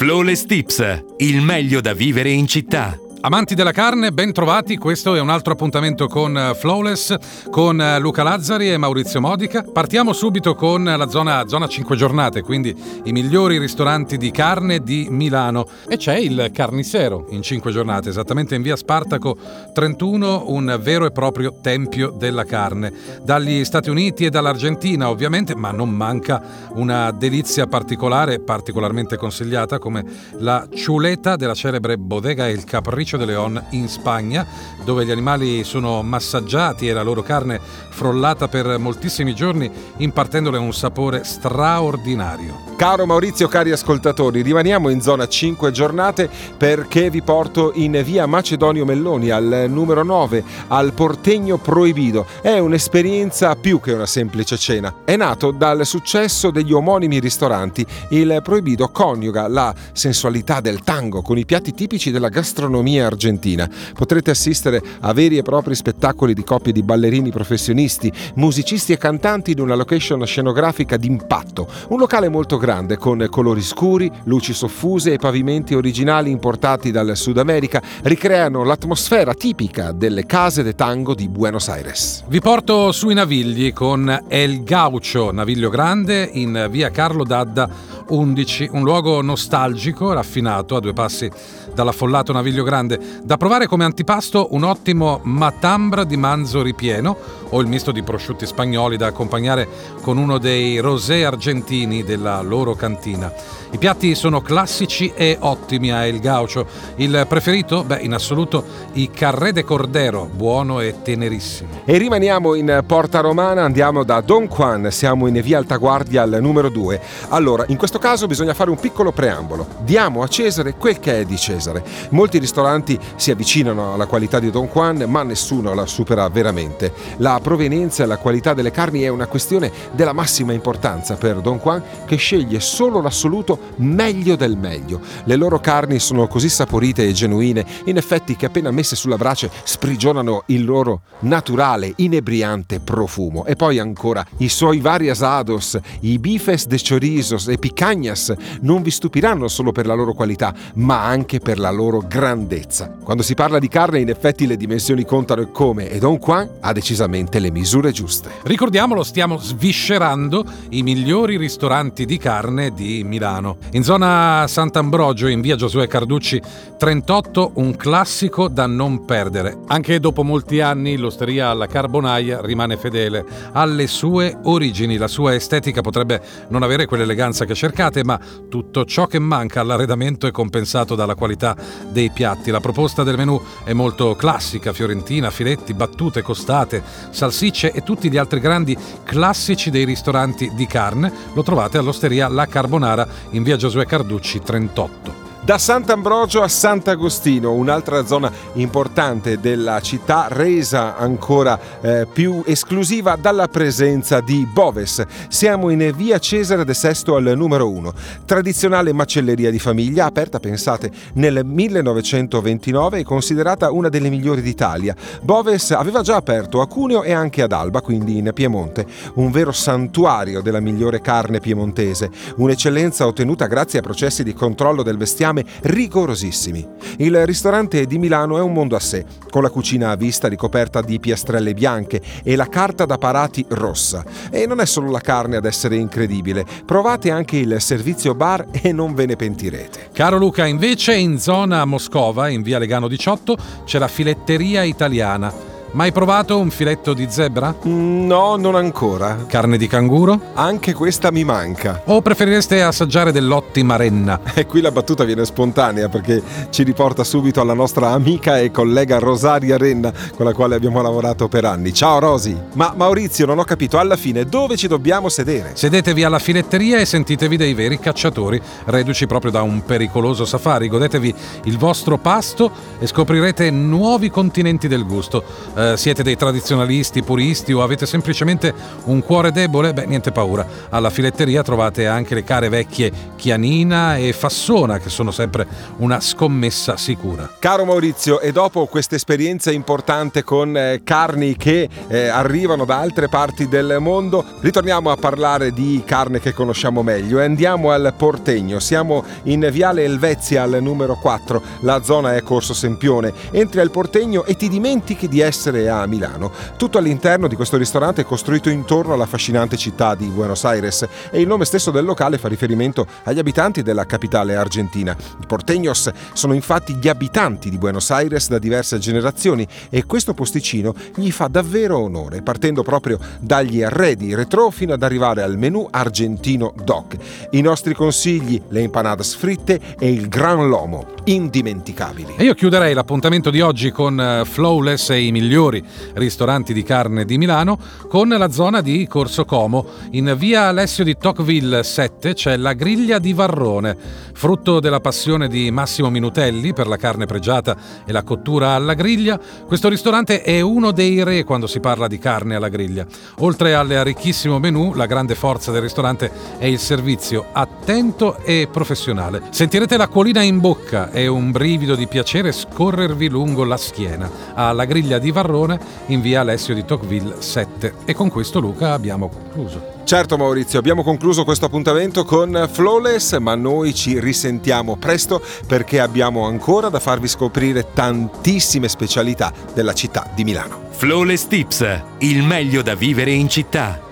Flawless Tips, il meglio da vivere in città. Amanti della carne, ben trovati. Questo è un altro appuntamento con eh, Flawless, con eh, Luca Lazzari e Maurizio Modica. Partiamo subito con la zona, zona 5 giornate, quindi i migliori ristoranti di carne di Milano. E c'è il Carnicero in 5 giornate, esattamente in via Spartaco 31, un vero e proprio tempio della carne. Dagli Stati Uniti e dall'Argentina, ovviamente, ma non manca una delizia particolare, particolarmente consigliata, come la ciuleta della celebre Bodega El Capriccio Sancho de León in Spagna, dove gli animali sono massaggiati e la loro carne frollata per moltissimi giorni, impartendole un sapore straordinario. Caro Maurizio, cari ascoltatori, rimaniamo in zona 5 giornate perché vi porto in via Macedonio Melloni al numero 9, al Portegno Proibido. È un'esperienza più che una semplice cena. È nato dal successo degli omonimi ristoranti. Il Proibido coniuga la sensualità del tango con i piatti tipici della gastronomia argentina. Potrete assistere a veri e propri spettacoli di coppie di ballerini professionisti, musicisti e cantanti in una location scenografica d'impatto. Un locale molto grande con colori scuri, luci soffuse e pavimenti originali importati dal Sud America ricreano l'atmosfera tipica delle case de tango di Buenos Aires. Vi porto sui Navigli con El Gaucho, Naviglio Grande in via Carlo Dadda 11, un luogo nostalgico, raffinato a due passi dall'affollato Naviglio Grande. Da provare come antipasto un ottimo matambra di manzo ripieno o il misto di prosciutti spagnoli da accompagnare con uno dei rosé argentini della loro cantina. I piatti sono classici e ottimi a El Gaucho. Il preferito? Beh, in assoluto i carré de cordero, buono e tenerissimo. E rimaniamo in Porta Romana, andiamo da Don Juan, siamo in via Altaguardia al numero 2. Allora, in questo caso bisogna fare un piccolo preambolo. Diamo a Cesare quel che è di Cesare. Molti ristoranti si avvicinano alla qualità di Don Juan, ma nessuno la supera veramente. La provenienza e la qualità delle carni è una questione della massima importanza per Don Juan che sceglie solo l'assoluto meglio del meglio. Le loro carni sono così saporite e genuine, in effetti che appena messe sulla brace sprigionano il loro naturale, inebriante profumo. E poi ancora i suoi vari asados, i bifes de chorizos e picagnas non vi stupiranno solo per la loro qualità, ma anche per la loro grandezza. Quando si parla di carne, in effetti le dimensioni contano e come, e Don Juan ha decisamente le misure giuste. Ricordiamolo, stiamo sviscerando i migliori ristoranti di carne di. Milano. In zona Sant'Ambrogio, in via Giosuè Carducci 38, un classico da non perdere. Anche dopo molti anni l'osteria alla Carbonaia rimane fedele alle sue origini. La sua estetica potrebbe non avere quell'eleganza che cercate, ma tutto ciò che manca all'arredamento è compensato dalla qualità dei piatti. La proposta del menù è molto classica, fiorentina, filetti, battute, costate, salsicce e tutti gli altri grandi classici dei ristoranti di carne lo trovate all'osteria La Carbonara in via Giosuè Carducci 38. Da Sant'Ambrogio a Sant'Agostino, un'altra zona importante della città, resa ancora eh, più esclusiva dalla presenza di Boves. Siamo in via Cesare de Sesto al numero 1, tradizionale macelleria di famiglia, aperta, pensate, nel 1929 e considerata una delle migliori d'Italia. Boves aveva già aperto a Cuneo e anche ad Alba, quindi in Piemonte, un vero santuario della migliore carne piemontese, un'eccellenza ottenuta grazie a processi di controllo del bestiame fame rigorosissimi. Il ristorante di Milano è un mondo a sé, con la cucina a vista ricoperta di piastrelle bianche e la carta da parati rossa. E non è solo la carne ad essere incredibile, provate anche il servizio bar e non ve ne pentirete. Caro Luca, invece in zona Moscova, in via Legano 18, c'è la filetteria italiana Mai provato un filetto di zebra? No, non ancora. Carne di canguro? Anche questa mi manca. O preferireste assaggiare dell'ottima renna? E qui la battuta viene spontanea perché ci riporta subito alla nostra amica e collega Rosaria Renna con la quale abbiamo lavorato per anni. Ciao Rosi! Ma Maurizio, non ho capito alla fine dove ci dobbiamo sedere. Sedetevi alla filetteria e sentitevi dei veri cacciatori, reduci proprio da un pericoloso safari. Godetevi il vostro pasto e scoprirete nuovi continenti del gusto eh, siete dei tradizionalisti, puristi o avete semplicemente un cuore debole? Beh, niente paura. Alla filetteria trovate anche le care vecchie Chianina e Fassona, che sono sempre una scommessa sicura. Caro Maurizio, e dopo questa esperienza importante con eh, carni che eh, arrivano da altre parti del mondo, ritorniamo a parlare di carne che conosciamo meglio e andiamo al Portegno. Siamo in Viale Elvezia al numero 4, la zona è Corso Sempione. Entri al Portegno e ti dimentichi di essere a Milano. Tutto all'interno di questo ristorante è costruito intorno alla affascinante città di Buenos Aires e il nome stesso del locale fa riferimento agli abitanti della capitale argentina. I porteños sono infatti gli abitanti di Buenos Aires da diverse generazioni e questo posticino gli fa davvero onore, partendo proprio dagli arredi retro fino ad arrivare al menù argentino doc. I nostri consigli, le empanadas fritte e il gran lomo, indimenticabili. E io chiuderei l'appuntamento di oggi con eh, Flawless e i migliori ristoranti di carne di Milano con la zona di Corso Como. In via Alessio di Tocqueville 7 c'è la griglia di Varrone, frutto della passione di Massimo Minutelli per la carne pregiata e la cottura alla griglia. Questo ristorante è uno dei re quando si parla di carne alla griglia. Oltre al ricchissimo menù, la grande forza del ristorante è il servizio attento e professionale. Sentirete l'acquolina in bocca e un brivido di piacere scorrervi lungo la schiena alla griglia di Varrone in via Alessio di Tocqueville 7. E con questo Luca abbiamo concluso. Certo Maurizio, abbiamo concluso questo appuntamento con Flawless, ma noi ci risentiamo presto perché abbiamo ancora da farvi scoprire tantissime specialità della città di Milano. Flawless Tips, il meglio da vivere in città.